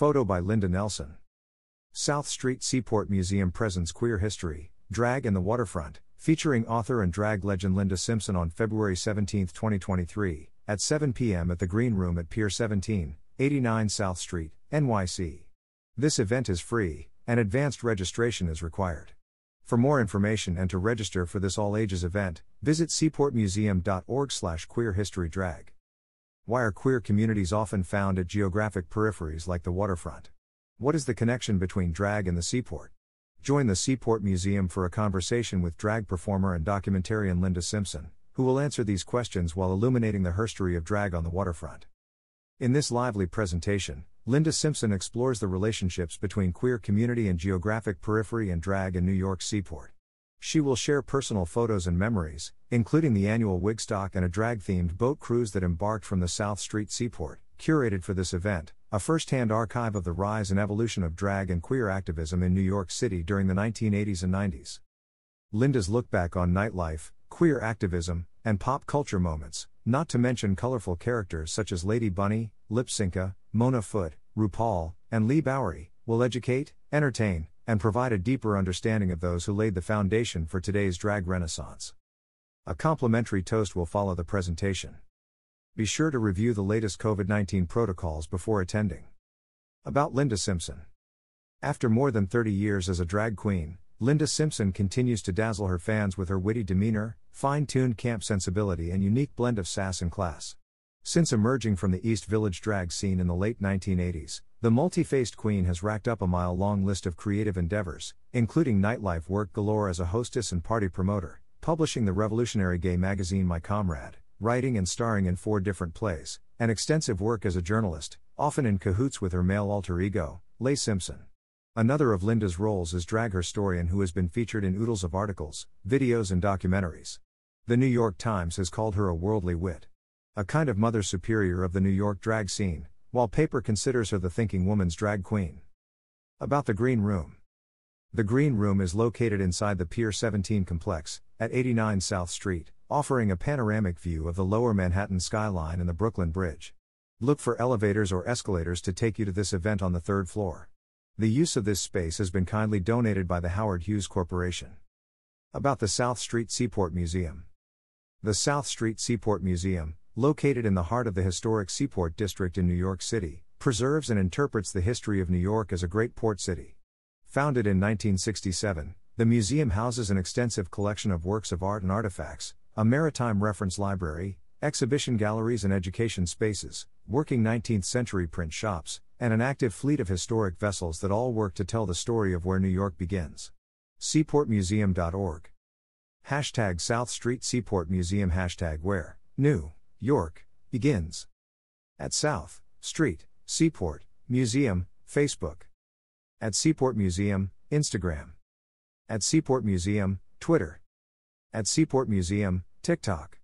Photo by Linda Nelson. South Street Seaport Museum presents queer history, drag and the waterfront, featuring author and drag legend Linda Simpson on February 17, 2023, at 7 p.m. at the Green Room at Pier 17, 89 South Street, NYC. This event is free, and advanced registration is required. For more information and to register for this all ages event, visit seaportmuseum.org/queerhistorydrag. Why are queer communities often found at geographic peripheries like the waterfront? What is the connection between drag and the seaport? Join the Seaport Museum for a conversation with drag performer and documentarian Linda Simpson, who will answer these questions while illuminating the history of drag on the waterfront. In this lively presentation, Linda Simpson explores the relationships between queer community and geographic periphery and drag in New York Seaport. She will share personal photos and memories, including the annual Wigstock and a drag themed boat cruise that embarked from the South Street Seaport, curated for this event, a first hand archive of the rise and evolution of drag and queer activism in New York City during the 1980s and 90s. Linda's look back on nightlife, queer activism, and pop culture moments, not to mention colorful characters such as Lady Bunny, Lypsinka, Mona Foot, RuPaul, and Leigh Bowery, will educate, entertain, and provide a deeper understanding of those who laid the foundation for today's drag renaissance. A complimentary toast will follow the presentation. Be sure to review the latest COVID 19 protocols before attending. About Linda Simpson. After more than 30 years as a drag queen, Linda Simpson continues to dazzle her fans with her witty demeanor, fine tuned camp sensibility, and unique blend of sass and class. Since emerging from the East Village drag scene in the late 1980s, the multi faced queen has racked up a mile long list of creative endeavors, including nightlife work galore as a hostess and party promoter, publishing the revolutionary gay magazine My Comrade, writing and starring in four different plays, and extensive work as a journalist, often in cahoots with her male alter ego, Leigh Simpson. Another of Linda's roles is drag historian who has been featured in oodles of articles, videos, and documentaries. The New York Times has called her a worldly wit. A kind of mother superior of the New York drag scene, while Paper considers her the thinking woman's drag queen. About the Green Room. The Green Room is located inside the Pier 17 complex, at 89 South Street, offering a panoramic view of the lower Manhattan skyline and the Brooklyn Bridge. Look for elevators or escalators to take you to this event on the third floor. The use of this space has been kindly donated by the Howard Hughes Corporation. About the South Street Seaport Museum. The South Street Seaport Museum, located in the heart of the historic Seaport District in New York City, preserves and interprets the history of New York as a great port city. Founded in 1967, the museum houses an extensive collection of works of art and artifacts, a maritime reference library, exhibition galleries and education spaces, working 19th century print shops, and an active fleet of historic vessels that all work to tell the story of where New York begins. Seaportmuseum.org. Hashtag South Street Seaport Museum Hashtag where New York, begins. At South, Street, Seaport, Museum, Facebook. At Seaport Museum, Instagram. At Seaport Museum, Twitter. At Seaport Museum, TikTok.